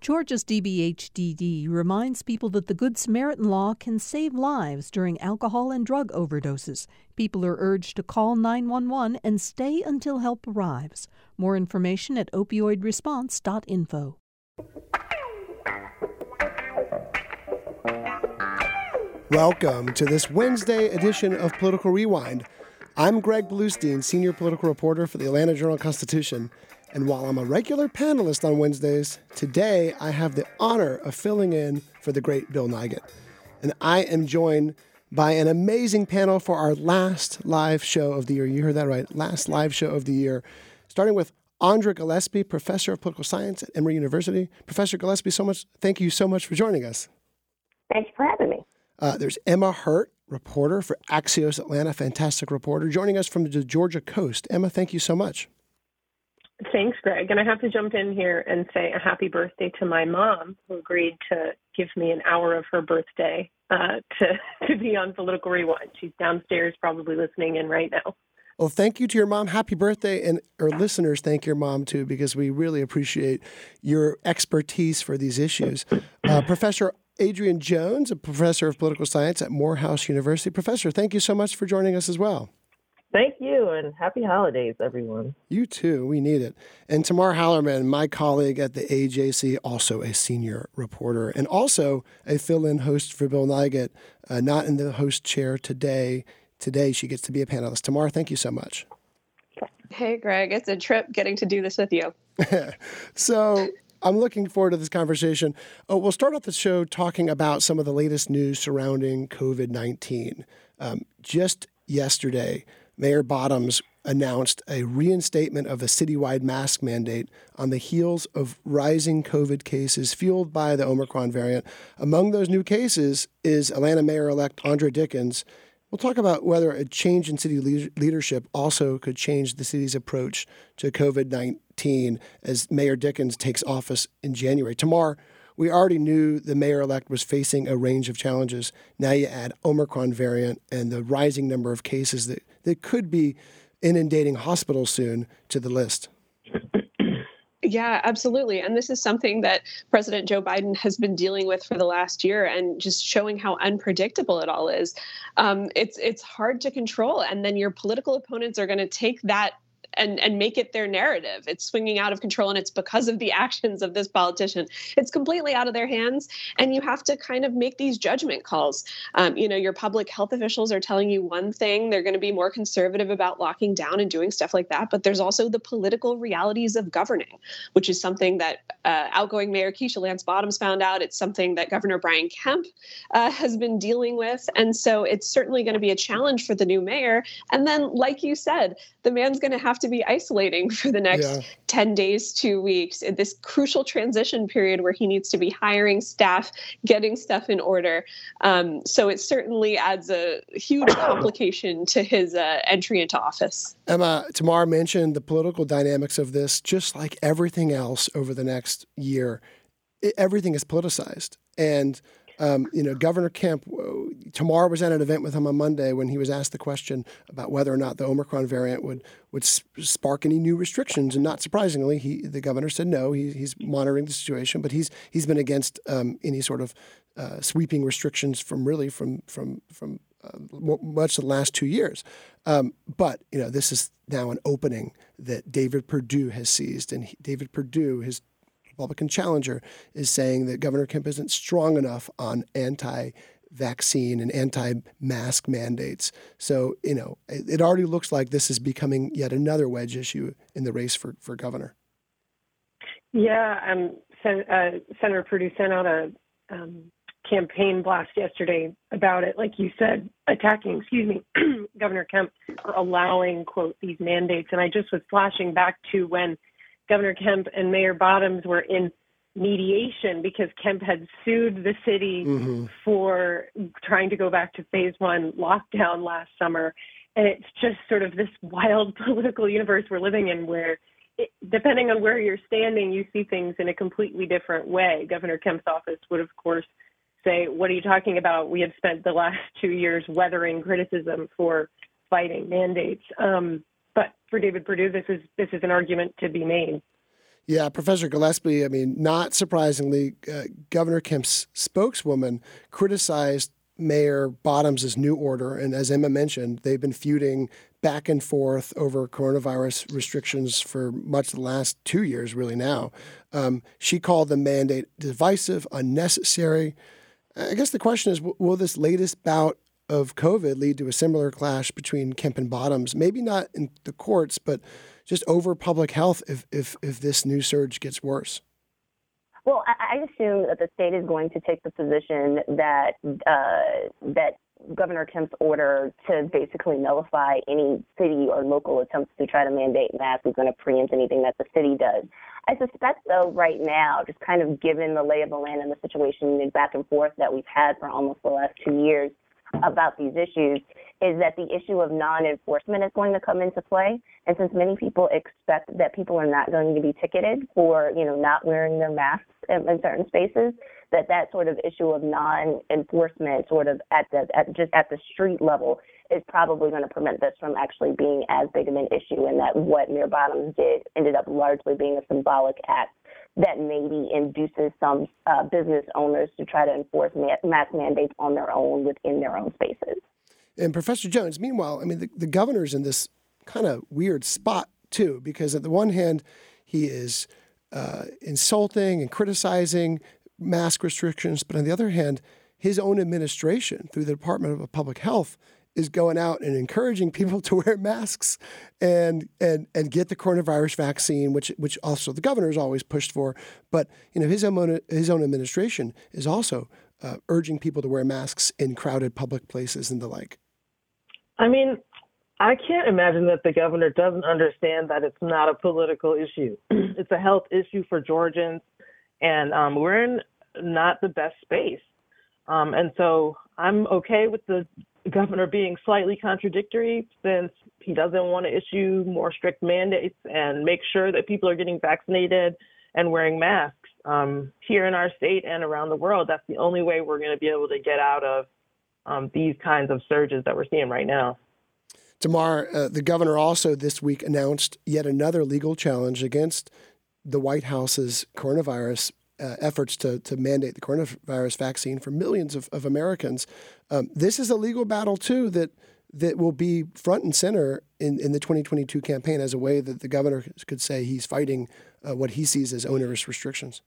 Georgia's DBHDD reminds people that the Good Samaritan law can save lives during alcohol and drug overdoses. People are urged to call 911 and stay until help arrives. More information at opioidresponse.info. Welcome to this Wednesday edition of Political Rewind. I'm Greg Bluestein, senior political reporter for the Atlanta Journal Constitution. And while I'm a regular panelist on Wednesdays, today I have the honor of filling in for the great Bill Nigut. And I am joined by an amazing panel for our last live show of the year. You heard that right, last live show of the year, starting with Andra Gillespie, professor of political science at Emory University. Professor Gillespie, so much. Thank you so much for joining us. Thanks for having me. Uh, there's Emma Hurt, reporter for Axios Atlanta, fantastic reporter, joining us from the Georgia coast. Emma, thank you so much. Thanks, Greg. And I have to jump in here and say a happy birthday to my mom, who agreed to give me an hour of her birthday uh, to to be on Political Rewind. She's downstairs, probably listening in right now. Well, thank you to your mom. Happy birthday. And our listeners, thank your mom too, because we really appreciate your expertise for these issues. Uh, Professor Adrienne Jones, a professor of political science at Morehouse University. Professor, thank you so much for joining us as well. Thank you, and happy holidays, everyone. You too. We need it. And Tamar Hallerman, my colleague at the AJC, also a senior reporter and also a fill in host for Bill Nigut, uh, not in the host chair today. Today, she gets to be a panelist. Tamar, thank you so much. Hey, Greg. It's a trip getting to do this with you. so, I'm looking forward to this conversation. Oh, we'll start off the show talking about some of the latest news surrounding COVID 19. Um, just yesterday, Mayor Bottoms announced a reinstatement of a citywide mask mandate on the heels of rising COVID cases fueled by the Omicron variant. Among those new cases is Atlanta Mayor elect Andre Dickens. We'll talk about whether a change in city leadership also could change the city's approach to COVID 19 as Mayor Dickens takes office in January. Tamar, we already knew the mayor elect was facing a range of challenges. Now you add Omicron variant and the rising number of cases that, that could be inundating hospitals soon to the list. Yeah, absolutely. And this is something that President Joe Biden has been dealing with for the last year and just showing how unpredictable it all is. Um, it's it's hard to control. And then your political opponents are going to take that and and make it their narrative. It's swinging out of control, and it's because of the actions of this politician. It's completely out of their hands, and you have to kind of make these judgment calls. Um, you know, your public health officials are telling you one thing; they're going to be more conservative about locking down and doing stuff like that. But there's also the political realities of governing, which is something that uh, outgoing Mayor Keisha Lance Bottoms found out. It's something that Governor Brian Kemp uh, has been dealing with, and so it's certainly going to be a challenge for the new mayor. And then, like you said, the man's going to have to be isolating for the next yeah. 10 days, two weeks, in this crucial transition period where he needs to be hiring staff, getting stuff in order. Um, so it certainly adds a huge complication to his uh, entry into office. Emma, Tamar mentioned the political dynamics of this, just like everything else over the next year. It, everything is politicized. And um, you know, Governor Kemp, Tamar was at an event with him on Monday when he was asked the question about whether or not the Omicron variant would would spark any new restrictions, and not surprisingly, he the governor said no. He, he's monitoring the situation, but he's he's been against um, any sort of uh, sweeping restrictions from really from from from uh, much of the last two years. Um, but you know, this is now an opening that David Perdue has seized, and he, David Perdue, his Republican challenger, is saying that Governor Kemp isn't strong enough on anti vaccine and anti mask mandates. So, you know, it, already looks like this is becoming yet another wedge issue in the race for, for governor. Yeah, um, Sen- uh, Senator Perdue sent out a um, campaign blast yesterday about it, like you said, attacking, excuse me, Governor Kemp for allowing, quote, these mandates. And I just was flashing back to when Governor Kemp and Mayor Bottoms were in mediation because Kemp had sued the city mm-hmm. for trying to go back to phase one lockdown last summer. And it's just sort of this wild political universe we're living in where, it, depending on where you're standing, you see things in a completely different way. Governor Kemp's office would, of course, say, What are you talking about? We have spent the last two years weathering criticism for fighting mandates. Um, for David Perdue, this is this is an argument to be made. Yeah, Professor Gillespie, I mean, not surprisingly, uh, Governor Kemp's spokeswoman criticized Mayor Bottoms' new order. And as Emma mentioned, they've been feuding back and forth over coronavirus restrictions for much of the last two years, really now. Um, she called the mandate divisive, unnecessary. I guess the question is will this latest bout of COVID lead to a similar clash between Kemp and Bottoms? Maybe not in the courts, but just over public health if, if, if this new surge gets worse? Well, I, assume that the state is going to take the position that uh, that Governor Kemp's order to basically nullify any city or local attempts to try to mandate masks is going to preempt anything that the city does. I suspect, though, right now, just kind of given the lay of the land and the situation and back and forth that we've had for almost the last two years about these issues, is that the issue of non-enforcement is going to come into play. And since many people expect that people are not going to be ticketed for, you know, not wearing their masks in, in certain spaces, that that sort of issue of non-enforcement, sort of at the at just at the street level, is probably going to prevent this from actually being as big of an issue. And that what Mayor Bottoms did ended up largely being a symbolic act that maybe induces some uh, business owners to try to enforce mask mandates on their own within their own spaces. And Professor Jones, meanwhile, I mean, the, the governor's in this kind of weird spot too, because at the one hand, he is uh, insulting and criticizing mask restrictions, but on the other hand, his own administration through the Department of Public Health is going out and encouraging people to wear masks and and and get the coronavirus vaccine, which which also the governor has always pushed for. But you know his own his own administration is also uh, urging people to wear masks in crowded public places and the like. I mean, I can't imagine that the governor doesn't understand that it's not a political issue. it's a health issue for Georgians, and um, we're in not the best space. Um, and so I'm okay with the governor being slightly contradictory since he doesn't want to issue more strict mandates and make sure that people are getting vaccinated and wearing masks um, here in our state and around the world. That's the only way we're going to be able to get out of um, these kinds of surges that we're seeing right now. Tamar, uh, the governor also this week announced yet another legal challenge against the White House's coronavirus uh, efforts to, to mandate the coronavirus vaccine for millions of, of Americans. Um, this is a legal battle, too, that that will be front and center in, in the 2022 campaign as a way that the governor could say he's fighting uh, what he sees as onerous restrictions.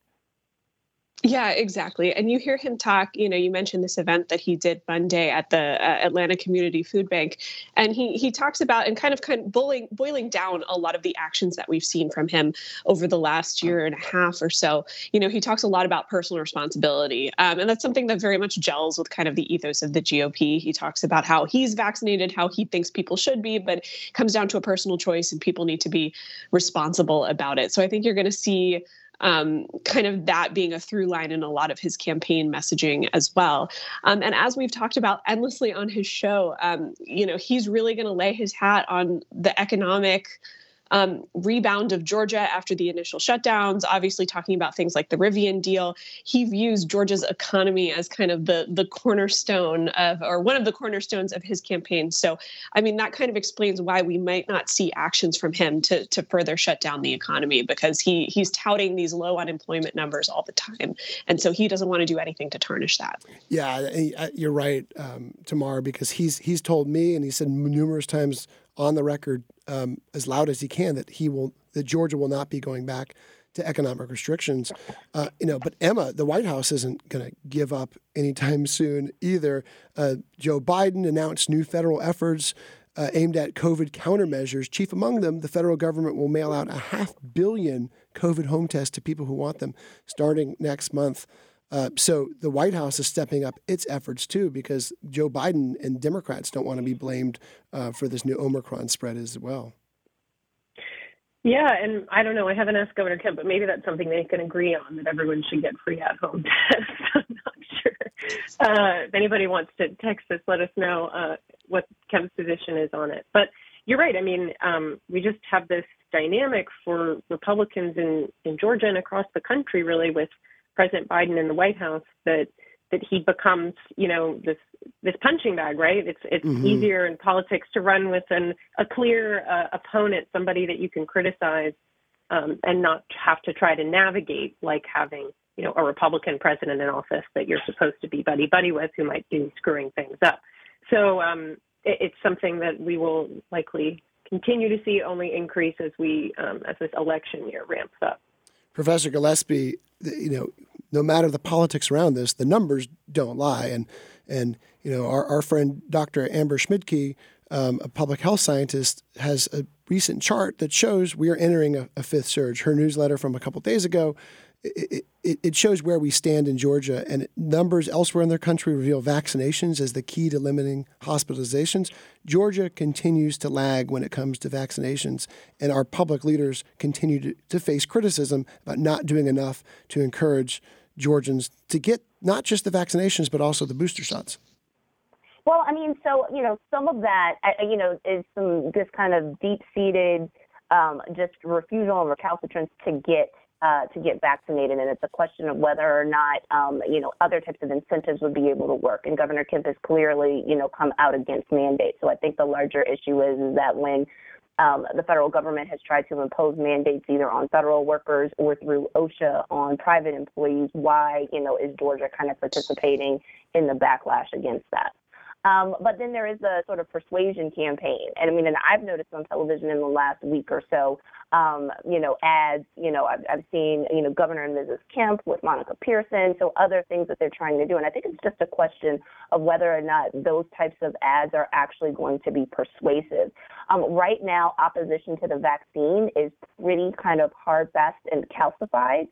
Yeah, exactly. And you hear him talk, you know, you mentioned this event that he did Monday at the uh, Atlanta Community Food Bank. And he he talks about and kind of kind of boiling boiling down a lot of the actions that we've seen from him over the last year and a half or so. You know, he talks a lot about personal responsibility. Um, and that's something that very much gels with kind of the ethos of the GOP. He talks about how he's vaccinated, how he thinks people should be, but comes down to a personal choice and people need to be responsible about it. So I think you're going to see um, kind of that being a through line in a lot of his campaign messaging as well. Um, and as we've talked about endlessly on his show, um, you know, he's really going to lay his hat on the economic um, rebound of Georgia after the initial shutdowns, obviously talking about things like the Rivian deal. He views Georgia's economy as kind of the the cornerstone of, or one of the cornerstones of his campaign. So, I mean, that kind of explains why we might not see actions from him to to further shut down the economy because he he's touting these low unemployment numbers all the time, and so he doesn't want to do anything to tarnish that. Yeah, you're right, um, Tamar, because he's he's told me and he said numerous times on the record um, as loud as he can that he will that Georgia will not be going back to economic restrictions. Uh, you know, but Emma, the White House isn't going to give up anytime soon either. Uh, Joe Biden announced new federal efforts. Uh, aimed at COVID countermeasures. Chief among them, the federal government will mail out a half billion COVID home tests to people who want them starting next month. Uh, so the White House is stepping up its efforts too, because Joe Biden and Democrats don't want to be blamed uh, for this new Omicron spread as well. Yeah, and I don't know. I haven't asked Governor Kemp, but maybe that's something they can agree on that everyone should get free at-home tests. I'm not sure. Uh, if anybody wants to text us, let us know uh, what Kemp's position is on it. But you're right. I mean, um, we just have this dynamic for Republicans in in Georgia and across the country, really, with President Biden in the White House that that he becomes, you know, this this punching bag, right? It's it's mm-hmm. easier in politics to run with an a clear uh, opponent, somebody that you can criticize, um, and not have to try to navigate like having you know a Republican president in office that you're supposed to be buddy buddy with who might be screwing things up. So um, it, it's something that we will likely continue to see only increase as we um, as this election year ramps up. Professor Gillespie, you know, no matter the politics around this, the numbers don't lie, and and you know our, our friend Dr. Amber Schmidtke, um, a public health scientist, has a recent chart that shows we are entering a, a fifth surge. Her newsletter from a couple days ago it, it, it, shows where we stand in Georgia, and numbers elsewhere in their country reveal vaccinations as the key to limiting hospitalizations. Georgia continues to lag when it comes to vaccinations, and our public leaders continue to, to face criticism about not doing enough to encourage Georgians to get not just the vaccinations, but also the booster shots. Well, I mean, so, you know, some of that, you know, is some this kind of deep seated um, just refusal and recalcitrance to get uh, to get vaccinated, and it's a question of whether or not um, you know other types of incentives would be able to work. And Governor Kemp has clearly you know come out against mandates. So I think the larger issue is, is that when um, the federal government has tried to impose mandates either on federal workers or through OSHA on private employees, why you know is Georgia kind of participating in the backlash against that? Um, but then there is the sort of persuasion campaign. And I mean, and I've noticed on television in the last week or so, um, you know, ads, you know, I've, I've seen, you know, Governor and Mrs. Kemp with Monica Pearson, so other things that they're trying to do. And I think it's just a question of whether or not those types of ads are actually going to be persuasive. Um, right now, opposition to the vaccine is pretty kind of hard, fast, and calcified.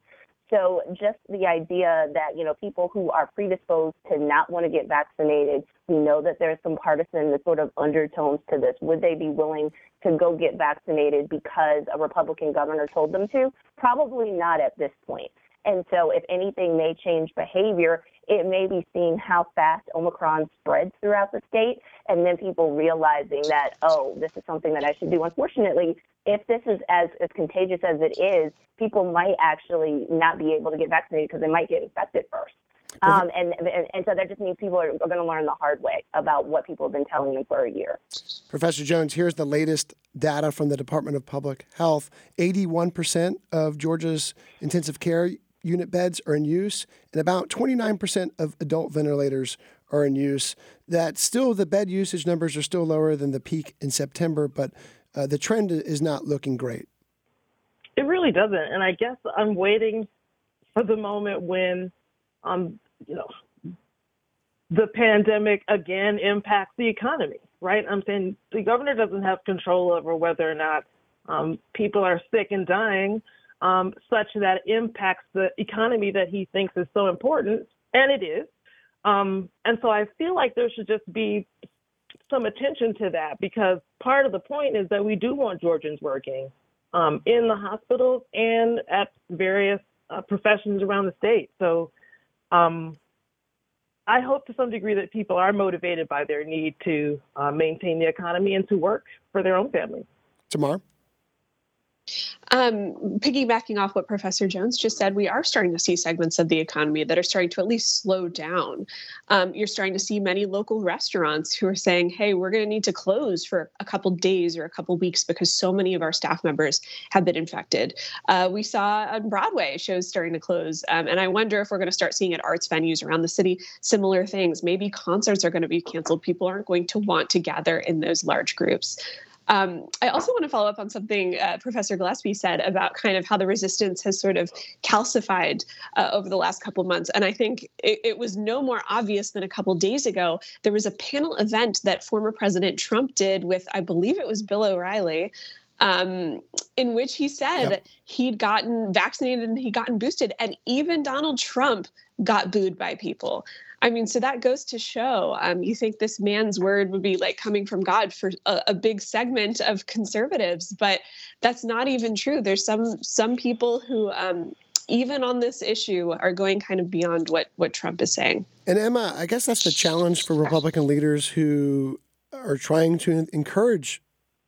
So just the idea that, you know, people who are predisposed to not want to get vaccinated, we know that there's some partisan sort of undertones to this. Would they be willing to go get vaccinated because a Republican governor told them to? Probably not at this point. And so if anything may change behavior, it may be seeing how fast Omicron spreads throughout the state and then people realizing that, oh, this is something that I should do. Unfortunately, if this is as, as contagious as it is, people might actually not be able to get vaccinated because they might get infected first. Um, and, and, and so that just means people are, are going to learn the hard way about what people have been telling them for a year. Professor Jones, here's the latest data from the Department of Public Health. 81% of Georgia's intensive care unit beds are in use, and about 29% of adult ventilators are in use. That still, the bed usage numbers are still lower than the peak in September, but uh, the trend is not looking great. It really doesn't, and I guess I'm waiting for the moment when, um, you know, the pandemic again impacts the economy. Right? I'm saying the governor doesn't have control over whether or not um, people are sick and dying, um, such that impacts the economy that he thinks is so important, and it is. Um, and so I feel like there should just be some attention to that because part of the point is that we do want Georgians working um, in the hospitals and at various uh, professions around the state. So um, I hope to some degree that people are motivated by their need to uh, maintain the economy and to work for their own families. Tamar? Um, piggybacking off what Professor Jones just said, we are starting to see segments of the economy that are starting to at least slow down. Um, you're starting to see many local restaurants who are saying, hey, we're going to need to close for a couple days or a couple weeks because so many of our staff members have been infected. Uh, we saw on Broadway shows starting to close. Um, and I wonder if we're going to start seeing at arts venues around the city similar things. Maybe concerts are going to be canceled. People aren't going to want to gather in those large groups. Um, I also want to follow up on something uh, Professor Gillespie said about kind of how the resistance has sort of calcified uh, over the last couple months. And I think it, it, was no more obvious than a couple days ago. There was a panel event that former President Trump did with, I believe it was Bill O'Reilly. Um, in which he said yep. he'd gotten vaccinated and he'd gotten boosted, and even Donald Trump got booed by people. I mean, so that goes to show um, you think this man's word would be like coming from God for a, a, big segment of conservatives, but that's not even true. There's some some people who um, even on this issue are going kind of beyond what what Trump is saying. And Emma, I guess that's the challenge for Republican leaders who are trying to encourage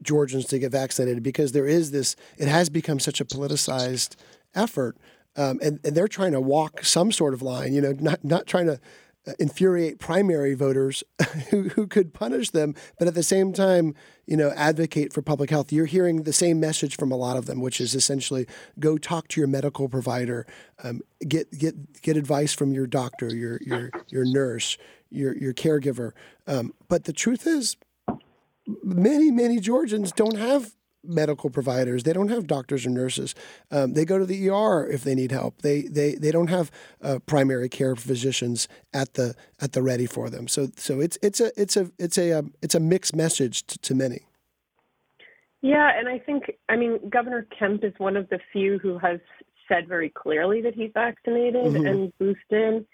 Georgians to get vaccinated because there is this. It has become such a politicized effort. Um, and, and they're trying to walk some sort of line, you know, not not trying to infuriate primary voters who, who could punish them, but at the same time, you know, advocate for public health. You're hearing the same message from a lot of them, which is essentially go talk to your medical provider, um, get get get advice from your doctor, your your your nurse, your your caregiver. Um, but the truth is, many many Georgians don't have medical providers. They don't have doctors or nurses. Um, they go to the ER if they need help. They they they don't have uh, primary care physicians at the at the ready for them. So so it's it's a it's a it's a um, it's a mixed message to, to many. Yeah, and I think I mean Governor Kemp is one of the few who has said very clearly that he's vaccinated mm-hmm. and boosted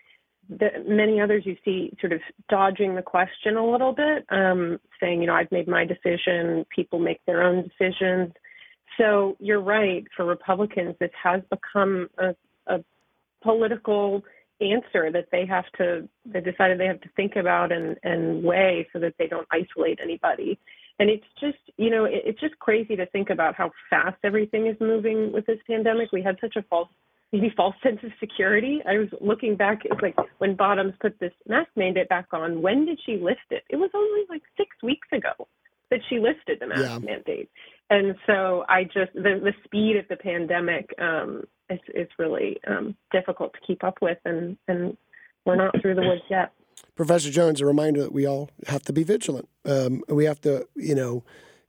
the, many others you see sort of dodging the question a little bit, um, saying, you know, I've made my decision, people make their own decisions. So you're right, for Republicans, this has become a, a political answer that they have to, they decided they have to think about and, and weigh so that they don't isolate anybody. And it's just, you know, it, it's just crazy to think about how fast everything is moving with this pandemic. We had such a false maybe false sense of security. I was looking back, it's like when Bottoms put this mask mandate back on, when did she lift it? It was only like six weeks ago that she lifted the mask yeah. mandate. And so I just the the speed of the pandemic um is is really um difficult to keep up with and and we're not through the woods yet. Professor Jones, a reminder that we all have to be vigilant. Um, we have to, you know,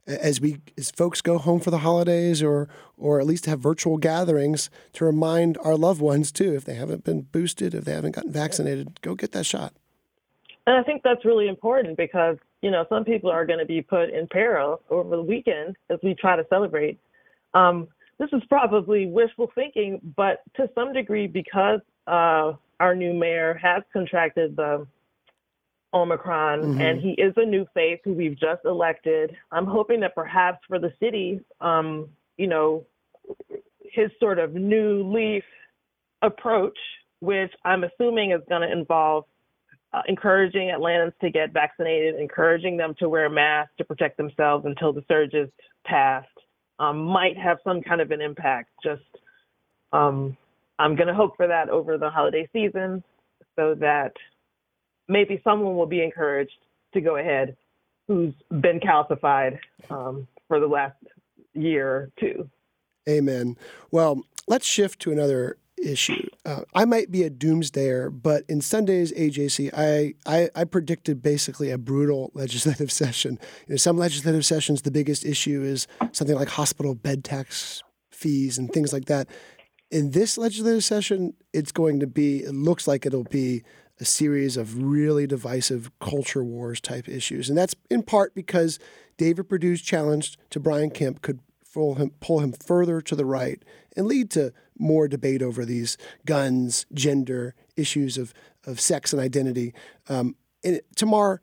as we as folks go home for the holidays or or at least have virtual gatherings to remind our loved ones too if they haven't been boosted if they haven't gotten vaccinated go get that shot. And i think that's really important because you know some people are going to be put in peril over the weekend as we try to celebrate. Um, this is probably wishful thinking but to some degree because uh, our new mayor has contracted the Omicron, mm-hmm. and he is a new face who we've just elected. I'm hoping that perhaps for the city, um, you know, his sort of new leaf approach, which I'm assuming is going to involve uh, encouraging Atlantans to get vaccinated, encouraging them to wear masks to protect themselves until the surge is passed, um, might have some kind of an impact. Just, um, I'm going to hope for that over the holiday season so that maybe someone will be encouraged to go ahead who's been calcified um, for the last year or two. Amen. Well, let's shift to another issue. Uh, I might be a doomsdayer, but in Sunday's AJC, I, I, I, predicted basically a brutal legislative session. You know, some legislative sessions, the biggest issue is something like hospital bed tax fees and things like that. In this legislative session, it's going to be, it looks like it'll be a series of really divisive culture wars type issues. And that's in part because David Perdue's challenge to Brian Kemp could pull him, pull him further to the right and lead to more debate over these guns, gender, issues of, of sex and identity. Um, and Tamar,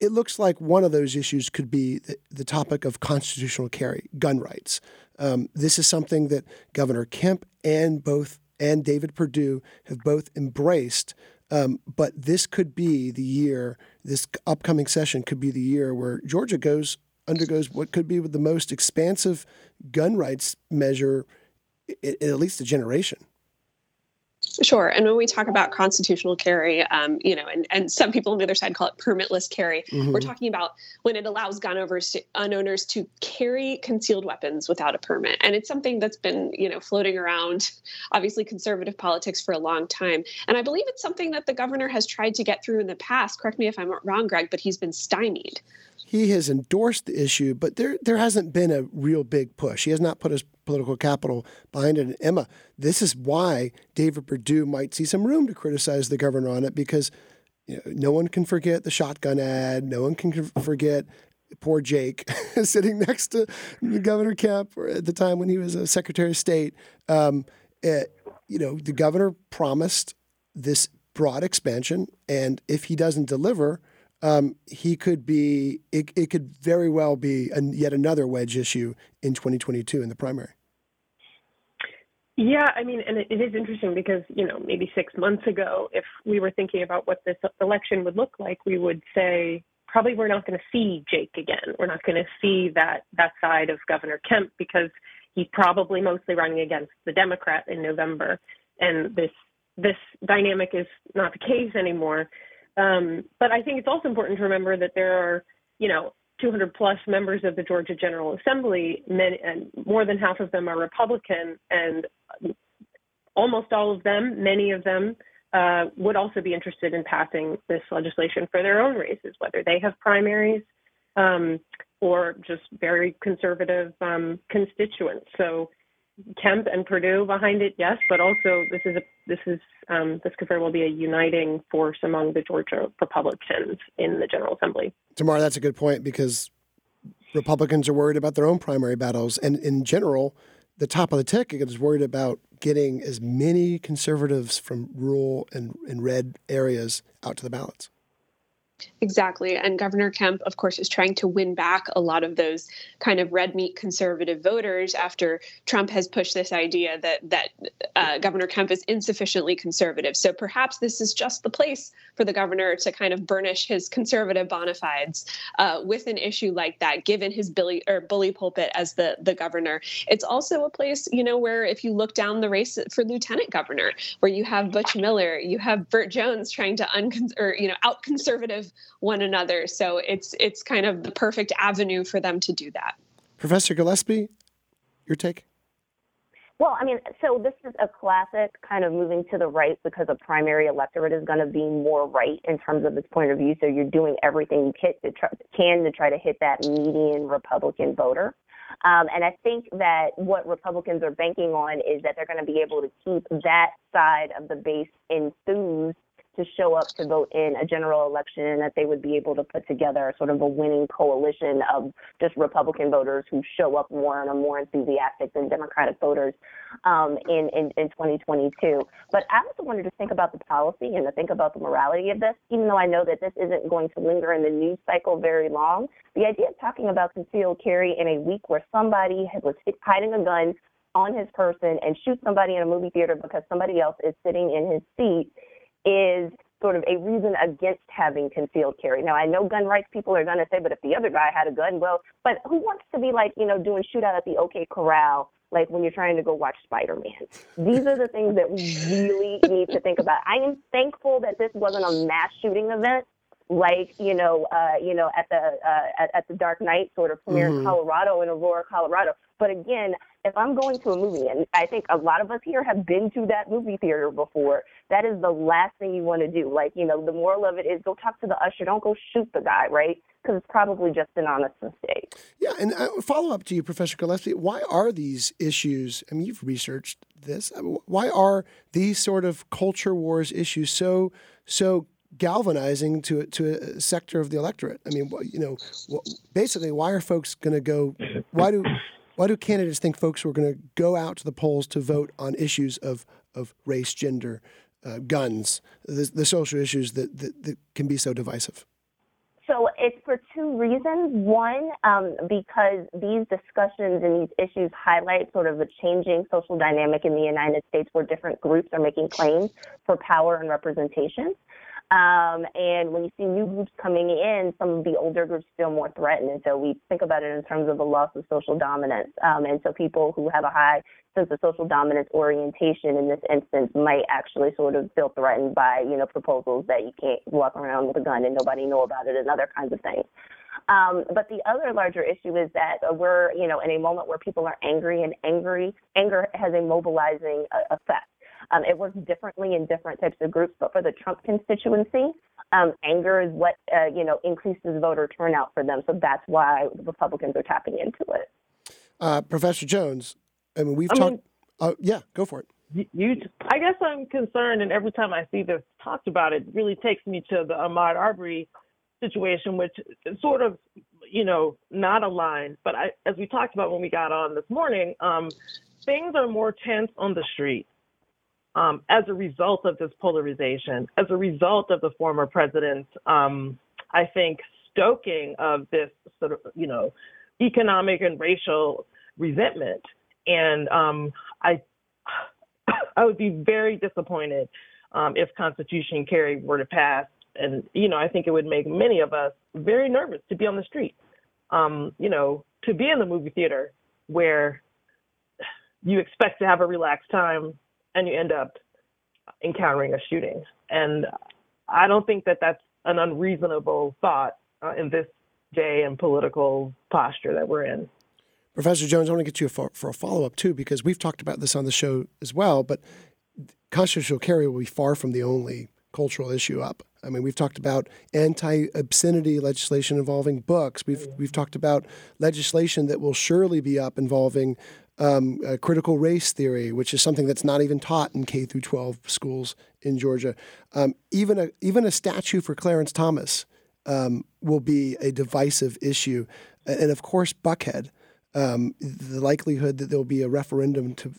it looks like one of those issues could be the, the topic of constitutional carry, gun rights. Um, this is something that Governor Kemp and both and David Perdue have both embraced um, but this could be the year, this upcoming session could be the year where Georgia goes undergoes what could be the most expansive gun rights measure in, in at least a generation. Sure. And when we talk about constitutional carry, um, you know, and, and some people on the other side call it permitless carry, mm-hmm. we're talking about when it allows gun owners to, gun owners to carry concealed weapons without a permit. And it's something that's been, you know, floating around, obviously, conservative politics for a long time. And I believe it's something that the governor has tried to get through in the past. Correct me if I'm wrong, Greg, but he's been stymied he has endorsed the issue, but there there hasn't been a real big push. He has not put his political capital behind it. And Emma, this is why David Perdue might see some room to criticize the governor on it because you know, no one can forget the shotgun ad. No one can forget poor Jake sitting next to the Governor Kemp at the time when he was a Secretary of State. Um, it, you know, the governor promised this broad expansion, and if he doesn't deliver, um, he could be, it, it could very well be an, yet another wedge issue in 2022 in the primary. Yeah, I mean, and it, it is interesting because, you know, maybe six months ago, if we were thinking about what this election would look like, we would say probably we're not going to see Jake again. We're not going to see that, that side of Governor Kemp because he's probably mostly running against the Democrat in November. And this this dynamic is not the case anymore. Um, but I think it's also important to remember that there are, you know, 200 plus members of the Georgia General Assembly, many, and more than half of them are Republican, and almost all of them, many of them, uh, would also be interested in passing this legislation for their own races, whether they have primaries um, or just very conservative um, constituents. So Kemp and Perdue behind it, yes, but also this is a this is um, this could very well be a uniting force among the Georgia Republicans in the General Assembly. Tamara, that's a good point because Republicans are worried about their own primary battles, and in general, the top of the ticket is worried about getting as many conservatives from rural and, and red areas out to the ballots. Exactly. And Governor Kemp, of course, is trying to win back a lot of those kind of red meat conservative voters after Trump has pushed this idea that that uh, Governor Kemp is insufficiently conservative. So perhaps this is just the place for the governor to kind of burnish his conservative bona fides uh, with an issue like that, given his billy or bully pulpit as the the governor. It's also a place, you know, where if you look down the race for lieutenant governor, where you have Butch Miller, you have Burt Jones trying to uncon or you know out conservative one another. So it's it's kind of the perfect avenue for them to do that. Professor Gillespie, your take? Well, I mean, so this is a classic kind of moving to the right because a primary electorate is going to be more right in terms of its point of view. So you're doing everything you can to try, can to try to hit that median Republican voter. Um, and I think that what Republicans are banking on is that they're going to be able to keep that side of the base enthused to show up to vote in a general election and that they would be able to put together sort of a winning coalition of just Republican voters who show up more and are more enthusiastic than Democratic voters um, in, in, in 2022. But I also wanted to think about the policy and to think about the morality of this, even though I know that this isn't going to linger in the news cycle very long. The idea of talking about concealed carry in a week where somebody was hiding a gun on his person and shoot somebody in a movie theater because somebody else is sitting in his seat is sort of a reason against having concealed carry. Now, I know gun rights people are going to say, but if the other guy had a gun, well, but who wants to be like, you know, doing shootout at the OK Corral, like when you're trying to go watch Spider Man? These are the things that we really need to think about. I am thankful that this wasn't a mass shooting event. Like you know, uh, you know, at the uh, at, at the Dark Knight sort of premiere mm-hmm. in Colorado in Aurora, Colorado. But again, if I'm going to a movie, and I think a lot of us here have been to that movie theater before, that is the last thing you want to do. Like, you know, the moral of it is go talk to the usher, don't go shoot the guy, right? Because it's probably just an honest mistake. Yeah, and uh, follow up to you, Professor Gillespie. Why are these issues? I mean, you've researched this. Why are these sort of culture wars issues so so galvanizing to to a sector of the electorate? I mean, you know, basically, why are folks going to go? Why do why do candidates think folks are going to go out to the polls to vote on issues of, of race, gender, uh, guns, the, the, social issues that, that, that, can be so divisive? So it's for two reasons. One, um, because these discussions and these issues highlight sort of the changing social dynamic in the United States where different groups are making claims for power and representation. Um, and when you see new groups coming in, some of the older groups feel more threatened. And so we think about it in terms of a loss of social dominance. Um, and so people who have a high sense of social dominance orientation in this instance might actually sort of feel threatened by, you know, proposals that you can't walk around with a gun and nobody know about it and other kinds of things. Um, but the other larger issue is that we're, you know, in a moment where people are angry and angry, anger has a mobilizing uh, effect. Um, it works differently in different types of groups, but for the Trump constituency, um, anger is what uh, you know increases voter turnout for them. So that's why the Republicans are tapping into it. Uh, Professor Jones, I mean, we've I talked. Mean, uh, yeah, go for it. You, you, I guess I'm concerned, and every time I see this talked about, it really takes me to the Ahmaud Arbery situation, which is sort of, you know, not aligned. But I, as we talked about when we got on this morning, um, things are more tense on the street um, as a result of this polarization, as a result of the former president's, um, I think, stoking of this sort of, you know, economic and racial resentment. And um, I, I would be very disappointed um, if Constitution carry were to pass. And, you know, I think it would make many of us very nervous to be on the street. Um, you know, to be in the movie theater where you expect to have a relaxed time and you end up encountering a shooting. And I don't think that that's an unreasonable thought uh, in this day and political posture that we're in. Professor Jones, I want to get you for, for a follow up too, because we've talked about this on the show as well. But constitutional carry will be far from the only cultural issue up. I mean, we've talked about anti-obscenity legislation involving books. We've we've talked about legislation that will surely be up involving um, critical race theory, which is something that's not even taught in K through 12 schools in Georgia. Um, even a even a statue for Clarence Thomas um, will be a divisive issue, and of course, Buckhead. Um, the likelihood that there will be a referendum to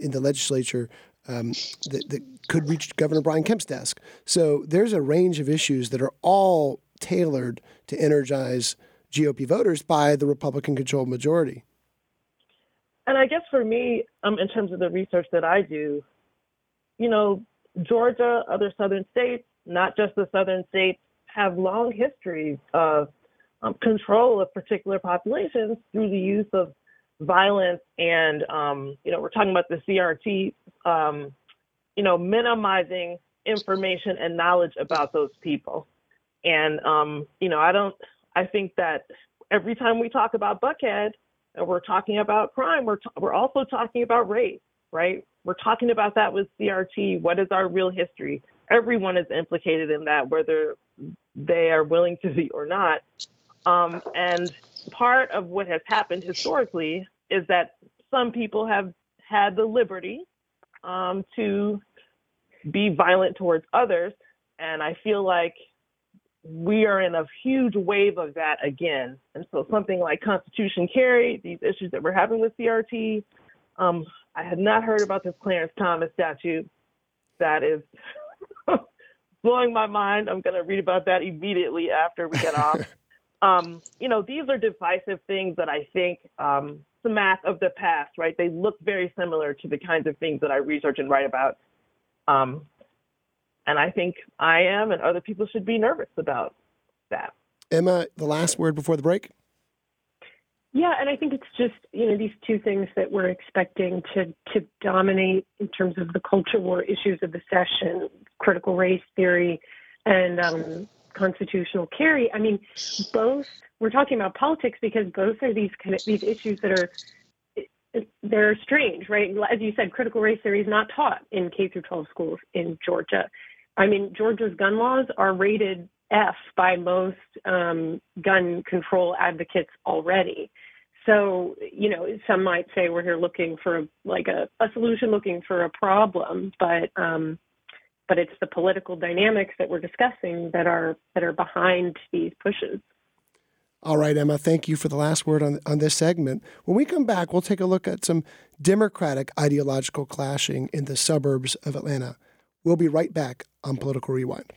in the legislature um, that, that could reach Governor Brian Kemp's desk. So there's a range of issues that are all tailored to energize GOP voters by the Republican controlled majority. And I guess for me, um, in terms of the research that I do, you know, Georgia, other southern states, not just the southern states, have long histories of um, control of particular populations through the use of violence and um, you know we're talking about the CRT um, you know minimizing information and knowledge about those people. And um, you know I don't I think that every time we talk about Buckhead and we're talking about crime we're t- we're also talking about race right? We're talking about that with CRT what is our real history? Everyone is implicated in that whether they are willing to be or not. Um, and part of what has happened historically is that some people have had the liberty um, to be violent towards others. And I feel like we are in a huge wave of that again. And so something like Constitution Carry, these issues that we're having with CRT, um, I had not heard about this Clarence Thomas statute. That is blowing my mind. I'm going to read about that immediately after we get off. um, you know, these are divisive things that I think um, the math of the past, right? They look very similar to the kinds of things that I research and write about. Um, and I think I am, and other people should be nervous about that. Emma, the last word before the break. Yeah, and I think it's just you know these two things that we're expecting to to dominate in terms of the culture war issues of the session: critical race theory and um, constitutional carry. I mean, both we're talking about politics because both are these kind of these issues that are they're strange, right? As you said, critical race theory is not taught in K through 12 schools in Georgia. I mean, Georgia's gun laws are rated F by most um, gun control advocates already. So, you know, some might say we're here looking for like a, a solution, looking for a problem, but um, but it's the political dynamics that we're discussing that are that are behind these pushes. All right, Emma, thank you for the last word on, on this segment. When we come back, we'll take a look at some Democratic ideological clashing in the suburbs of Atlanta. We'll be right back on Political Rewind.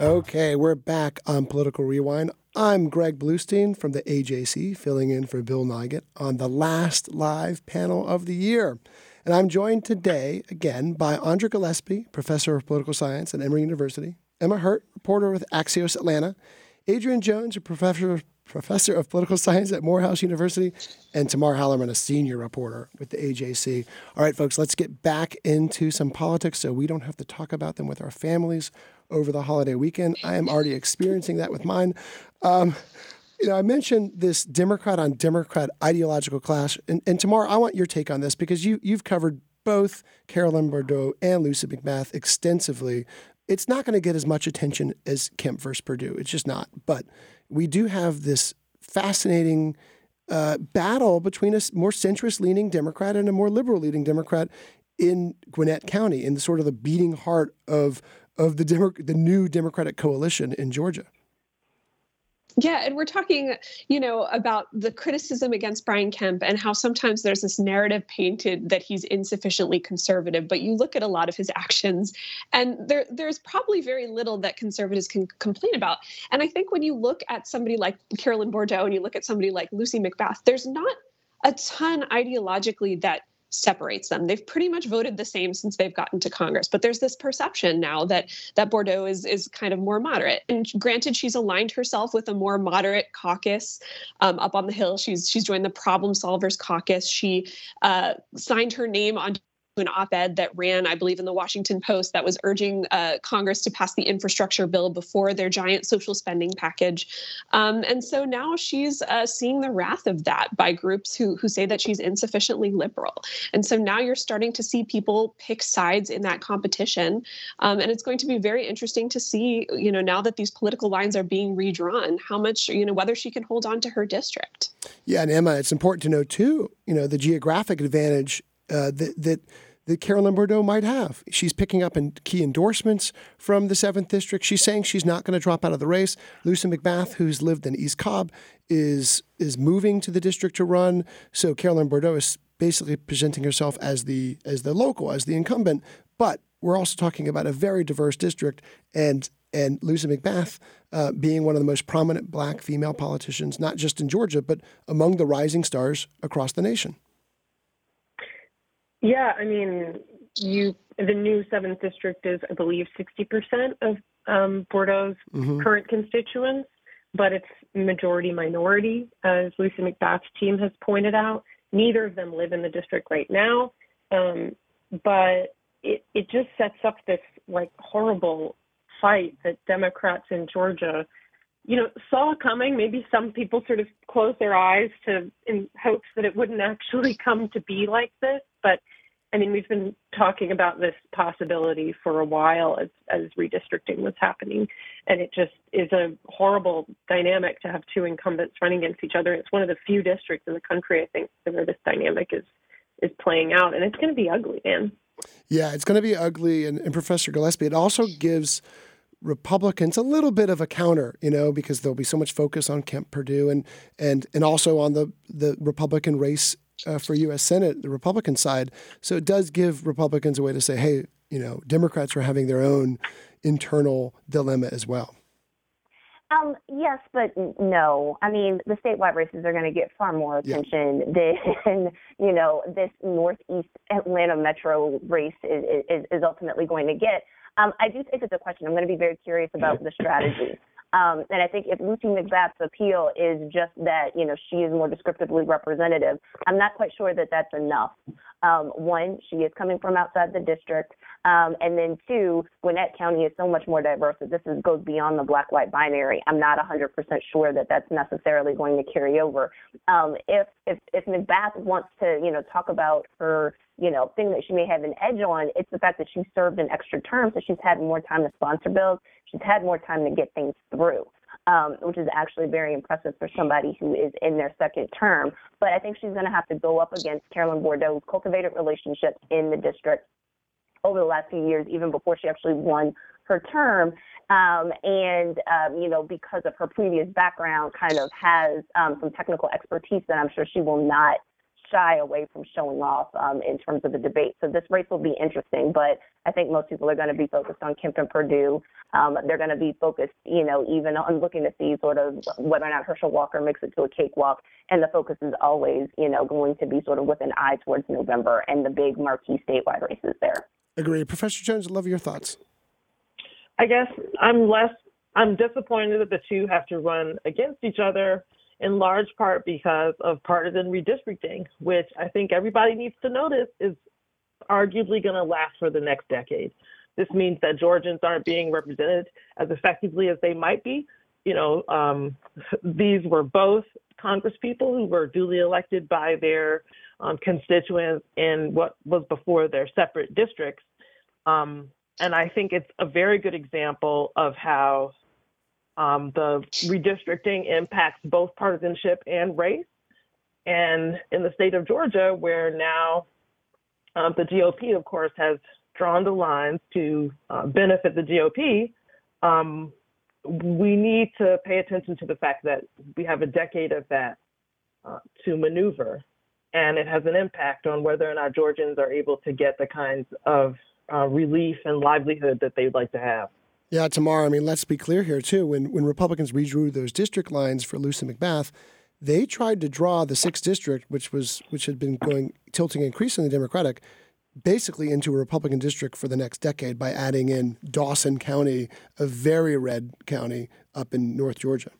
Okay, we're back on Political Rewind. I'm Greg Bluestein from the AJC, filling in for Bill Nigut on the last live panel of the year. And I'm joined today again by Andra Gillespie, professor of political science at Emory University, Emma Hurt, reporter with Axios Atlanta, Adrienne Jones, a professor professor of political science at Morehouse University, and Tamar Hallerman, a senior reporter with the AJC. All right, folks, let's get back into some politics so we don't have to talk about them with our families over the holiday weekend. I am already experiencing that with mine. Um, you know, I mentioned this Democrat on Democrat ideological clash, and, and Tamar, I want your take on this because you you've covered both Carolyn Bourdeaux and Lucy McBath extensively. It's not going to get as much attention as Kemp versus Perdue. It's just not. But we do have this fascinating uh, battle between a more centrist leaning Democrat and a more liberal leaning Democrat in Gwinnett County, in the sort of the beating heart of of the Demo- the new Democratic coalition in Georgia. Yeah, and we're talking, you know, about the criticism against Brian Kemp and how sometimes there's this narrative painted that he's insufficiently conservative, but you look at a lot of his actions and there there's probably very little that conservatives can complain about. And I think when you look at somebody like Carolyn Bourdeaux and you look at somebody like Lucy McBath, there's not a ton ideologically that separates them. They've pretty much voted the same since they've gotten to Congress, but there's this perception now that that Bourdeaux is is kind of more moderate. And granted, she's aligned herself with a more moderate caucus um, up on the hill. She's she's joined the Problem Solvers Caucus. She uh, signed her name on an op-ed that ran, I believe, in the Washington Post that was urging uh, Congress to pass the infrastructure bill before their giant social spending package. Um, and so now she's uh, seeing the wrath of that by groups who who say that she's insufficiently liberal. And so now you're starting to see people pick sides in that competition, um, and it's going to be very interesting to see, you know, now that these political lines are being redrawn, how much, you know, whether she can hold on to her district. Yeah, and Emma, it's important to know too, you know, the geographic advantage uh, that that that Carolyn Bourdeaux might have. She's picking up in key endorsements from the 7th District. She's saying she's not going to drop out of the race. Lucy McBath, who's lived in East Cobb, is is moving to the district to run. So Carolyn Bourdeaux is basically presenting herself as the as the local, as the incumbent. But we're also talking about a very diverse district, and and Lucy McBath uh, being one of the most prominent black female politicians, not just in Georgia, but among the rising stars across the nation. Yeah, I mean, you the new seventh district is, I believe, sixty percent of um, Bourdeaux's mm-hmm. current constituents, but it's majority minority, as Lucy McBath's team has pointed out. Neither of them live in the district right now, um, but it it just sets up this like horrible fight that Democrats in Georgia, you know, saw coming. Maybe some people sort of closed their eyes to in hopes that it wouldn't actually come to be like this. But I mean, we've been talking about this possibility for a while as, as redistricting was happening, and it just is a horrible dynamic to have two incumbents running against each other. It's one of the few districts in the country, I think, where this dynamic is is playing out, and it's going to be ugly, man. Yeah, it's going to be ugly, and, and Professor Gillespie, it also gives Republicans a little bit of a counter, you know, because there'll be so much focus on Kemp Perdue and and and also on the the Republican race uh, for U.S. Senate, the Republican side. So it does give Republicans a way to say, hey, you know, Democrats are having their own internal dilemma as well. Um, yes, but no. I mean, the statewide races are going to get far more attention yeah. than, you know, this Northeast Atlanta metro race is, is, is ultimately going to get. Um, I do think it's a question. I'm going to be very curious about the strategy. Um, and I think if Lucy McBath's appeal is just that, you know, she is more descriptively representative, I'm not quite sure that that's enough. Um, one, she is coming from outside the district. Um, and then two, Gwinnett County is so much more diverse that this is, goes beyond the black-white binary. I'm not 100% sure that that's necessarily going to carry over. Um, if, if, if McBath wants to, you know, talk about her you know, thing that she may have an edge on, it's the fact that she served an extra term, so she's had more time to sponsor bills. She's had more time to get things through, um, which is actually very impressive for somebody who is in their second term. But I think she's going to have to go up against Carolyn Bourdeaux, cultivated relationships in the district over the last few years, even before she actually won her term. Um, and, um, you know, because of her previous background, kind of has um, some technical expertise that I'm sure she will not shy away from showing off um, in terms of the debate. So this race will be interesting, but I think most people are going to be focused on Kemp and Perdue. Um, they're going to be focused, you know, even on looking to see sort of whether or not Herschel Walker makes it to a cakewalk. And the focus is always, you know, going to be sort of with an eye towards November and the big marquee statewide races there. Agree. Professor Jones, I'd love your thoughts. I guess I'm less, I'm disappointed that the two have to run against each other in large part because of partisan redistricting, which I think everybody needs to notice is arguably going to last for the next decade. This means that Georgians aren't being represented as effectively as they might be. You know, um, these were both Congress people who were duly elected by their um, constituents in what was before their separate districts. Um, and I think it's a very good example of how um, the redistricting impacts both partisanship and race. And in the state of Georgia, where now um, the GOP, of course, has drawn the lines to uh, benefit the GOP, um, we need to pay attention to the fact that we have a decade of that uh, to maneuver. And it has an impact on whether or not Georgians are able to get the kinds of uh, relief and livelihood that they'd like to have. Yeah, Tamar. I mean, let's be clear here, too. When, when Republicans redrew those district lines for Lucy McBath, they tried to draw the sixth district, which was which had been going tilting increasingly Democratic, basically into a Republican district for the next decade by adding in Dawson County, a very red county up in North Georgia.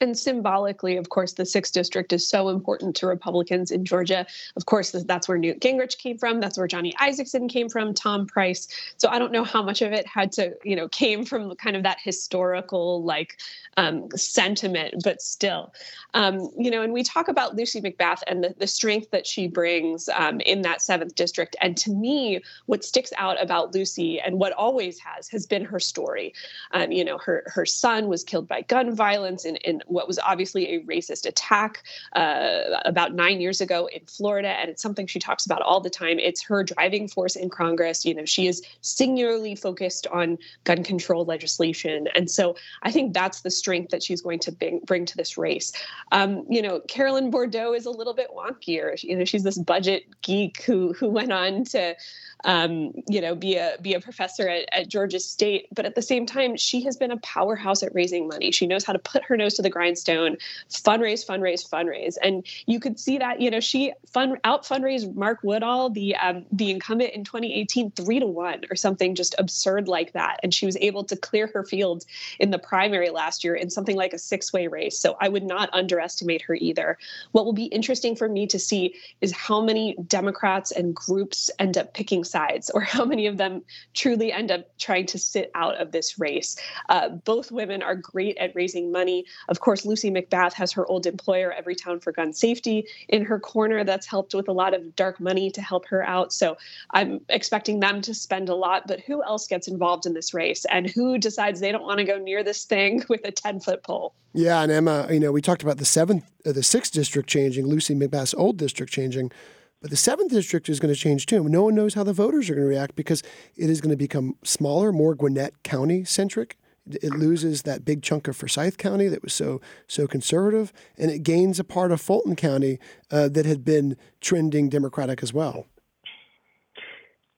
And symbolically, of course, the sixth district is so important to Republicans in Georgia. Of course, that's where Newt Gingrich came from. That's where Johnny Isakson came from, Tom Price. So I don't know how much of it had to, you know, came from kind of that historical like um, sentiment, but still, um, you know, and we talk about Lucy McBath and the, the strength that she brings um, in that seventh district. And to me, what sticks out about Lucy and what always has has been her story. Um, you know, her her son was killed by gun violence in, in what was obviously a racist attack uh, about nine years ago in Florida, and it's something she talks about all the time. It's her driving force in Congress. You know, she is singularly focused on gun control legislation, and so I think that's the strength that she's going to bring, bring to this race. Um, you know, Carolyn Bourdeaux is a little bit wonkier. You know, she's this budget geek who who went on to um, you know, be a be a professor at, at Georgia State. But at the same time, she has been a powerhouse at raising money. She knows how to put her nose to the grindstone, fundraise, fundraise, fundraise. And you could see that, you know, she fun out fundraised Mark Woodall, the um, the incumbent in 2018, three to one or something just absurd like that. And she was able to clear her field in the primary last year in something like a six-way race. So I would not underestimate her either. What will be interesting for me to see is how many Democrats and groups end up picking sides or how many of them truly end up trying to sit out of this race. Uh, both women are great at raising money. Of course, Lucy McBath has her old employer, Everytown for Gun Safety, in her corner. That's helped with a lot of dark money to help her out. So I'm expecting them to spend a lot. But who else gets involved in this race and who decides they don't want to go near this thing with a 10 foot pole? Yeah, and Emma, you know, we talked about the seventh, uh, the sixth district changing, Lucy McBath's old district changing. But the seventh district is going to change too. No one knows how the voters are going to react because it is going to become smaller, more Gwinnett County centric. It loses that big chunk of Forsyth County that was so so conservative, and it gains a part of Fulton County uh, that had been trending Democratic as well.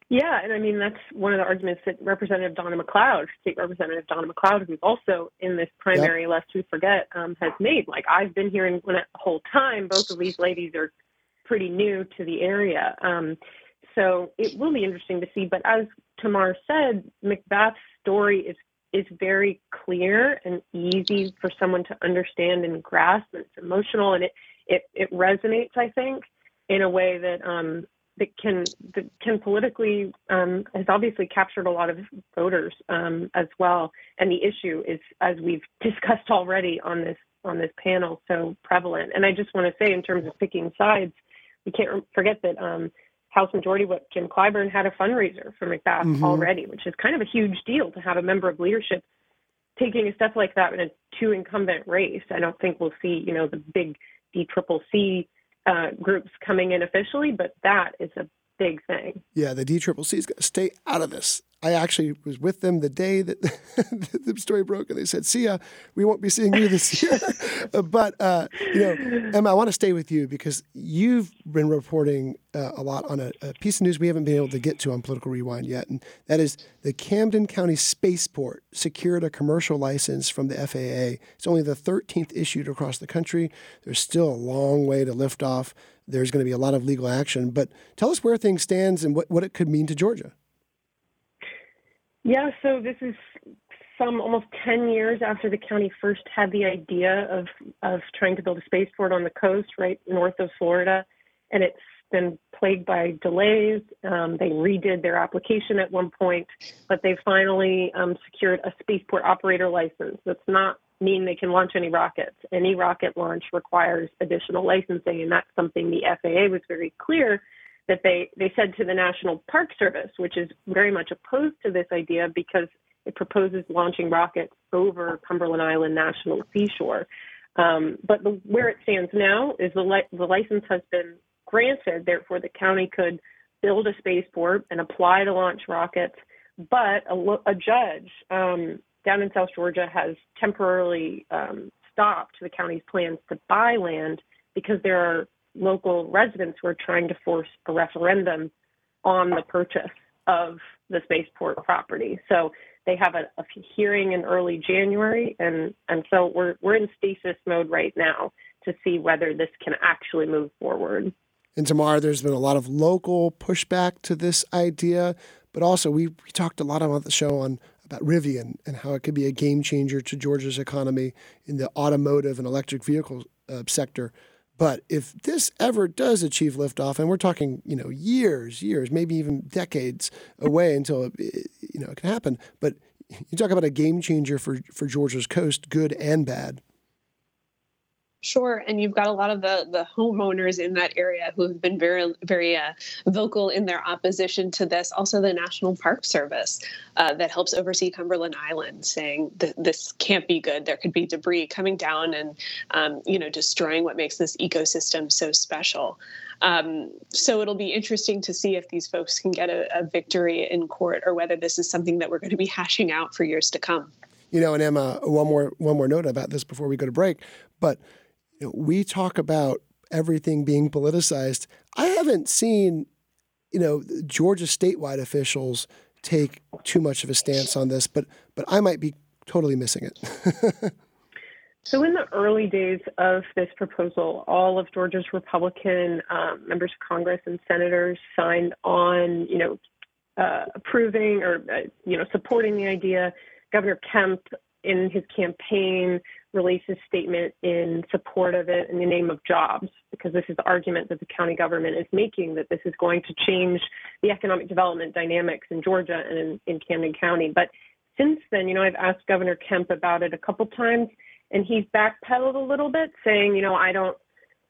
Yeah, and I mean that's one of the arguments that Representative Donna McLeod, State Representative Donna McLeod, who's also in this primary, yep. lest we forget, um, has made. Like I've been hearing Gwinnett the whole time. Both of these ladies are pretty new to the area. Um, so it will be interesting to see. But as Tamar said, McBath's story is is very clear and easy for someone to understand and grasp. And it's emotional and it it, it resonates, I think, in a way that um, that can that can politically um, has obviously captured a lot of voters um, as well. And the issue is, as we've discussed already on this on this panel, so prevalent. And I just want to say, in terms of picking sides, we can't forget that um, House Majority Whip Jim Clyburn had a fundraiser for McBath mm-hmm. already, which is kind of a huge deal to have a member of leadership taking a step like that in a two incumbent race. I don't think we'll see, you know, the big D triple C uh, groups coming in officially, but that is a big thing. Yeah, the D triple C is going to stay out of this. I actually was with them the day that the story broke, and they said, "See ya, we won't be seeing you this year." but uh, you know, Emma, I want to stay with you because you've been reporting uh, a lot on a, a, piece of news we haven't been able to get to on Political Rewind yet, and that is the Camden County Spaceport secured a commercial license from the FAA. It's only the 13th issued across the country. There's still a long way to lift off. There's going to be a lot of legal action, but tell us where things stands and what, what it could mean to Georgia. Yeah, so this is some almost 10 years after the county first had the idea of, of trying to build a spaceport on the coast right north of Florida. And it's been plagued by delays. Um, they redid their application at one point, but they finally um, secured a spaceport operator license. That's not mean they can launch any rockets. Any rocket launch requires additional licensing, and that's something the FAA was very clear that they, they said to the National Park Service, which is very much opposed to this idea because it proposes launching rockets over Cumberland Island National Seashore. Um, but the, where it stands now is the, li- the license has been granted, therefore, the county could build a spaceport and apply to launch rockets. But a, a judge um, down in South Georgia has temporarily um, stopped the county's plans to buy land because there are local residents who are trying to force a referendum on the purchase of the spaceport property. So they have a, a hearing in early January, and and so we're we're in stasis mode right now to see whether this can actually move forward. And Tamar, there's been a lot of local pushback to this idea, but also we, we talked a lot about the show on about Rivian and how it could be a game changer to Georgia's economy in the automotive and electric vehicle uh, sector. But if this ever does achieve liftoff, and we're talking, you know, years, years, maybe even decades away until it, you know it can happen. But you talk about a game changer for for Georgia's coast, good and bad. Sure, and you've got a lot of the the homeowners in that area who have been very very uh, vocal in their opposition to this. Also, the National Park Service uh, that helps oversee Cumberland Island, saying that this can't be good. There could be debris coming down and um, you know destroying what makes this ecosystem so special. Um, so it'll be interesting to see if these folks can get a, a victory in court or whether this is something that we're going to be hashing out for years to come. You know, and Emma, one more one more note about this before we go to break, but you know, we talk about everything being politicized. I haven't seen, you know, Georgia statewide officials take too much of a stance on this, but but I might be totally missing it. so in the early days of this proposal, all of Georgia's Republican um, members of Congress and senators signed on, you know, uh, approving or uh, you know supporting the idea. Governor Kemp in his campaign released a statement in support of it in the name of jobs, because this is the argument that the county government is making that this is going to change the economic development dynamics in Georgia and in, in Camden County. But since then, you know, I've asked Governor Kemp about it a couple times, and he's backpedaled a little bit, saying, you know, I don't,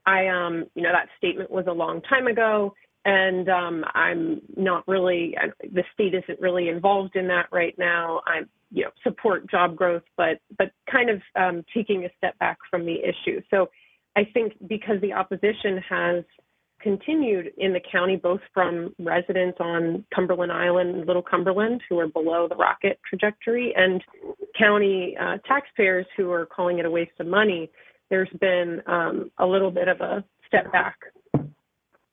I, um, you know, that statement was a long time ago and um, I'm not really the state isn't really involved in that right now. I you know support job growth, but but kind of um, taking a step back from the issue. So I think because the opposition has continued in the county, both from residents on Cumberland Island, Little Cumberland, who are below the rocket trajectory, and county uh, taxpayers who are calling it a waste of money. There's been um, a little bit of a step back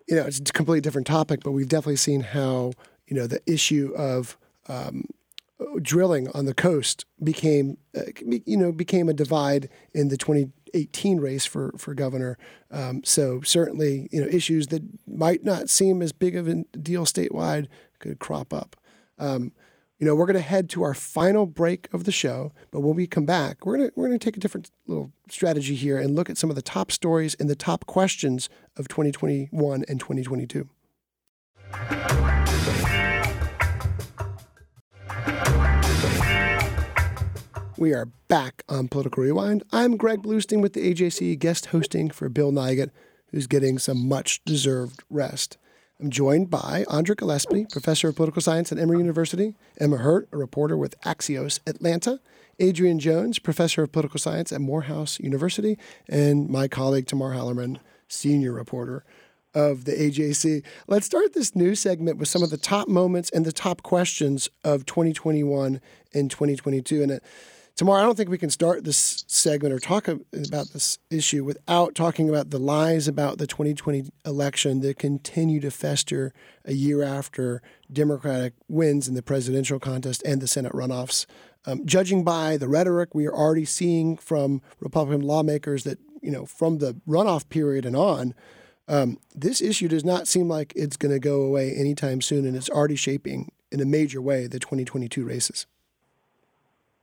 you know, it's a completely different topic, but we've definitely seen how, you know, the issue of um, drilling on the coast became, uh, you know, became a divide in the 2018 race for, for governor. Um, so certainly, you know, issues that might not seem as big of a deal statewide could crop up. Um, you know, we're going to head to our final break of the show, but when we come back, we're going to we're going to take a different little strategy here and look at some of the top stories and the top questions of 2021 and 2022. We are back on Political Rewind. I'm Greg Bluestein with the AJC guest hosting for Bill Nigut, who's getting some much deserved rest. I'm joined by Andra Gillespie, professor of political science at Emory University, Emma Hurt, a reporter with Axios Atlanta, Adrienne Jones, professor of political science at Morehouse University, and my colleague Tamar Hallerman, senior reporter of the AJC. Let's start this new segment with some of the top moments and the top questions of 2021 and 2022. And it, Tamar, I don't think we can start this segment or talk about this issue without talking about the lies about the 2020 election that continue to fester a year after Democratic wins in the presidential contest and the Senate runoffs. Um, judging by the rhetoric we are already seeing from Republican lawmakers that, you know, from the runoff period and on, um, this issue does not seem like it's going to go away anytime soon, and it's already shaping in a major way the 2022 races.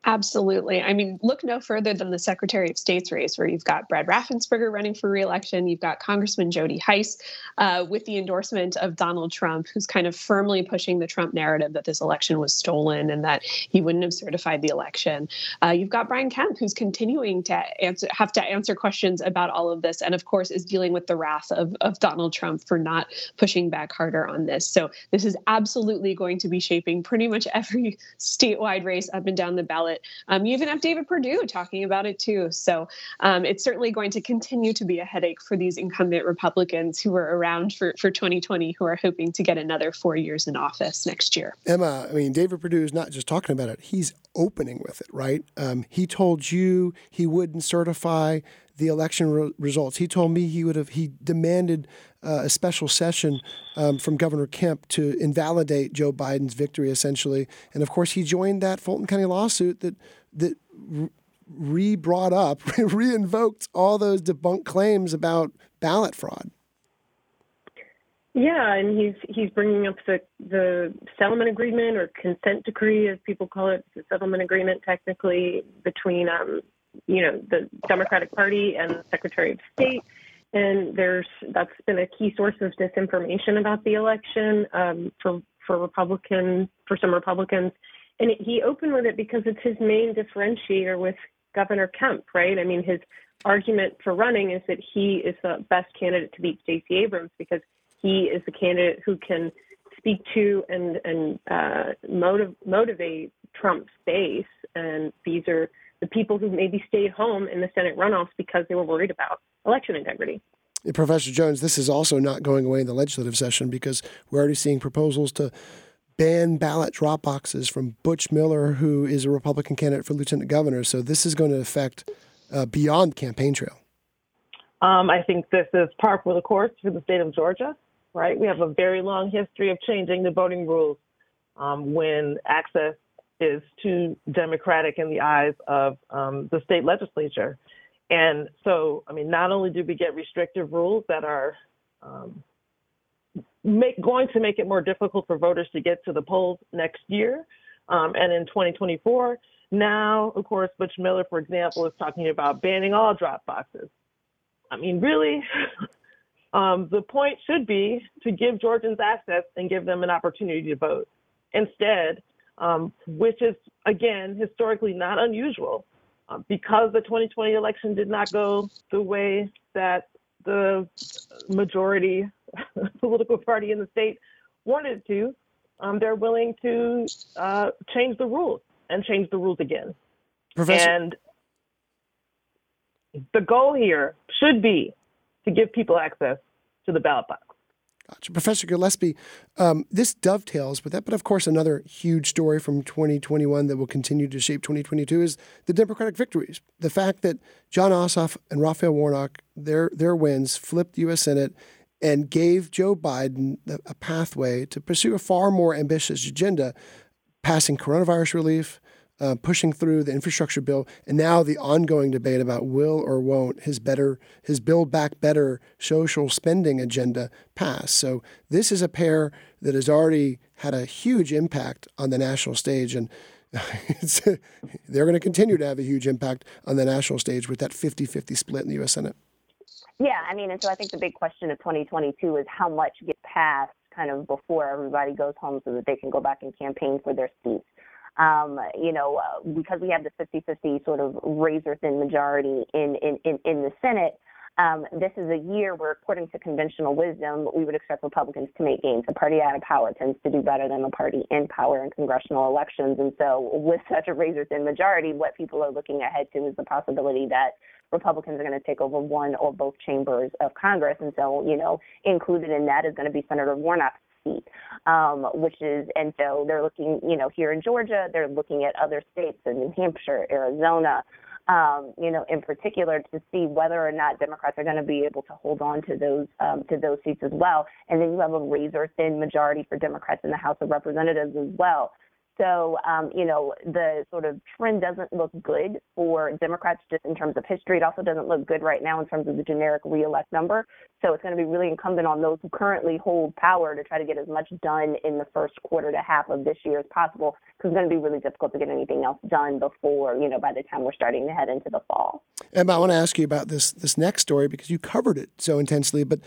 Absolutely. I mean, look no further than the Secretary of State's race, where you've got Brad Raffensperger running for reelection. You've got Congressman Jody Hice uh, with the endorsement of Donald Trump, who's kind of firmly pushing the Trump narrative that this election was stolen and that he wouldn't have certified the election. Uh, you've got Brian Kemp, who's continuing to answer, have to answer questions about all of this, and of course is dealing with the wrath of, of Donald Trump for not pushing back harder on this. So this is absolutely going to be shaping pretty much every statewide race up and down the ballot it. Um, you even have David Perdue talking about it too. So um, it's certainly going to continue to be a headache for these incumbent Republicans who are around for, for 2020 who are hoping to get another four years in office next year. Emma, I mean, David Perdue is not just talking about it, he's opening with it, right? Um, he told you he wouldn't certify the election re- results. He told me he would have, he demanded uh, a special session um, from Governor Kemp to invalidate Joe Biden's victory, essentially. And of course, he joined that Fulton County lawsuit that, that re brought up, re invoked all those debunked claims about ballot fraud. Yeah, and he's he's bringing up the the settlement agreement or consent decree, as people call it, the settlement agreement technically between um, you know the Democratic Party and the Secretary of State. And there's that's been a key source of disinformation about the election um, for for Republican for some Republicans. And he opened with it because it's his main differentiator with Governor Kemp, right? I mean, his argument for running is that he is the best candidate to beat Stacey Abrams because he is the candidate who can speak to and and uh, motiv- motivate Trump's base, and these are the people who maybe stayed home in the Senate runoffs because they were worried about election integrity. Professor Jones, this is also not going away in the legislative session because we're already seeing proposals to ban ballot drop boxes from Butch Miller, who is a Republican candidate for lieutenant governor. So this is going to affect uh, beyond campaign trail. Um, I think this is par for the course for the state of Georgia right? We have a very long history of changing the voting rules um, when access is too democratic in the eyes of um, the state legislature. And so, I mean, not only do we get restrictive rules that are um, make, going to make it more difficult for voters to get to the polls next year um, and in 2024, now, of course, Butch Miller, for example, is talking about banning all drop boxes. I mean, really? Um, the point should be to give Georgians access and give them an opportunity to vote. Instead, um, which is, again, historically not unusual, uh, because the 2020 election did not go the way that the majority political party in the state wanted to, um, they're willing to uh, change the rules and change the rules again. Professor- and the goal here should be to give people access to the ballot box. Gotcha. Professor Gillespie, um, this dovetails with that, but of course, another huge story from 2021 that will continue to shape 2022 is the Democratic victories. The fact that Jon Ossoff and Raphael Warnock, their, their wins, flipped the U.S. Senate and gave Joe Biden a pathway to pursue a far more ambitious agenda, passing coronavirus relief, uh, pushing through the infrastructure bill, and now the ongoing debate about will or won't his better his Build Back Better social spending agenda pass. So this is a pair that has already had a huge impact on the national stage, and they're going to continue to have a huge impact on the national stage with that 50-50 split in the U.S. Senate. Yeah, I mean, and so I think the big question of 2022 is how much gets passed kind of before everybody goes home so that they can go back and campaign for their seats um, you know, uh, because we have the 50-50 sort of razor thin majority in, in, in, in the Senate, um, this is a year where, according to conventional wisdom, we would expect Republicans to make gains. The party out of power tends to do better than the party in power in congressional elections. And so, with such a razor thin majority, what people are looking ahead to is the possibility that Republicans are going to take over one or both chambers of Congress. And so, you know, included in that is going to be Senator Warnock's um, which is, and so they're looking, you know, here in Georgia, they're looking at other states in New Hampshire, Arizona, um, you know, in particular to see whether or not Democrats are going to be able to hold on to those um, to those seats as well. And then you have a razor thin majority for Democrats in the House of Representatives as well. So, um, you know, the sort of trend doesn't look good for Democrats just in terms of history. It also doesn't look good right now in terms of the generic reelect number. So it's going to be really incumbent on those who currently hold power to try to get as much done in the first quarter to half of this year as possible because it's going to be really difficult to get anything else done before, you know, by the time we're starting to head into the fall. Emma, I want to ask you about this this next story because you covered it so intensely, but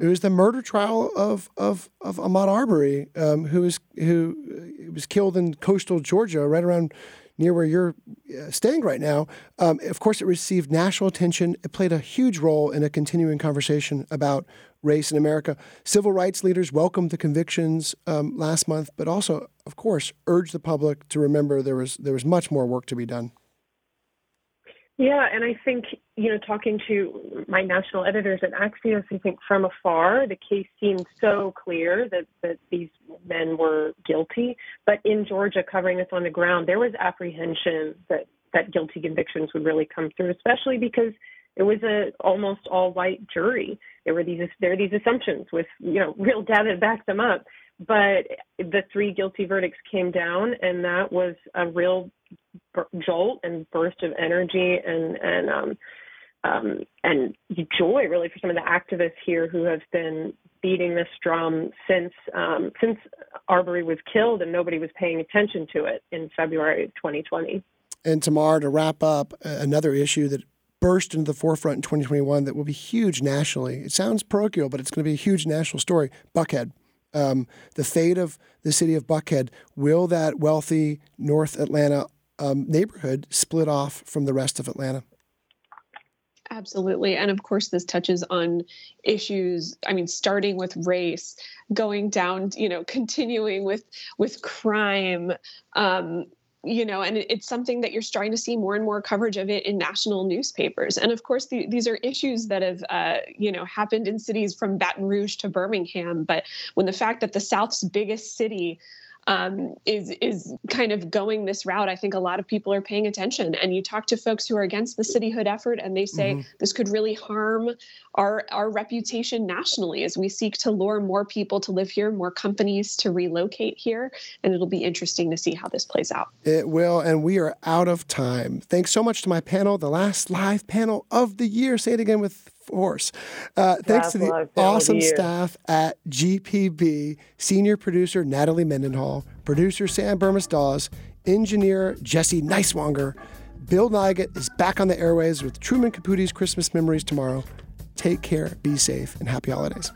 it was the murder trial of of, of Ahmaud Arbery, um, who was who was killed in coastal Georgia, right around near where you're uh, staying right now. Um, of course, it received national attention. It played a huge role in a continuing conversation about race in America. Civil rights leaders welcomed the convictions um, last month, but also, of course, urged the public to remember there was there was much more work to be done. Yeah, and I think, you know, talking to my national editors at Axios, I think from afar, the case seemed so clear that, that these men were guilty. But in Georgia, covering this on the ground, there was apprehension that, that guilty convictions would really come through, especially because it was a almost all white jury. There were these there are these assumptions with you know real data to back them up. But the three guilty verdicts came down, and that was a real jolt and burst of energy and and um, um, and joy really for some of the activists here who have been beating this drum since um, since Arbery was killed and nobody was paying attention to it in February of 2020. And Tamar, to wrap up, another issue that burst into the forefront in 2021 that will be huge nationally. It sounds parochial, but it's going to be a huge national story. Buckhead. Um, the fate of the city of Buckhead. Will that wealthy North Atlanta um, neighborhood split off from the rest of Atlanta? Absolutely. And of course, this touches on issues, I mean, starting with race, going down, you know, continuing with with crime, um, you know, and it's something that you're starting to see more and more coverage of it in national newspapers. And of course, the, these are issues that have, uh, you know, happened in cities from Baton Rouge to Birmingham. But when the fact that the South's biggest city um, is is kind of going this route, I think a lot of people are paying attention. And you talk to folks who are against the cityhood effort, and they say mm-hmm. this could really harm our our reputation nationally as we seek to lure more people to live here, more companies to relocate here, and it'll be interesting to see how this plays out. It will, and we are out of time. Thanks so much to my panel, the last live panel of the year. Say it again with force. Uh, thanks to the awesome staff at GPB, senior producer Natalie Mendenhall, producer Sam Bermas Dawes, engineer Jesse Neiswanger. Bill Nigut is back on the airways with Truman Capote's Christmas Memories tomorrow. Take care, be safe, and happy holidays.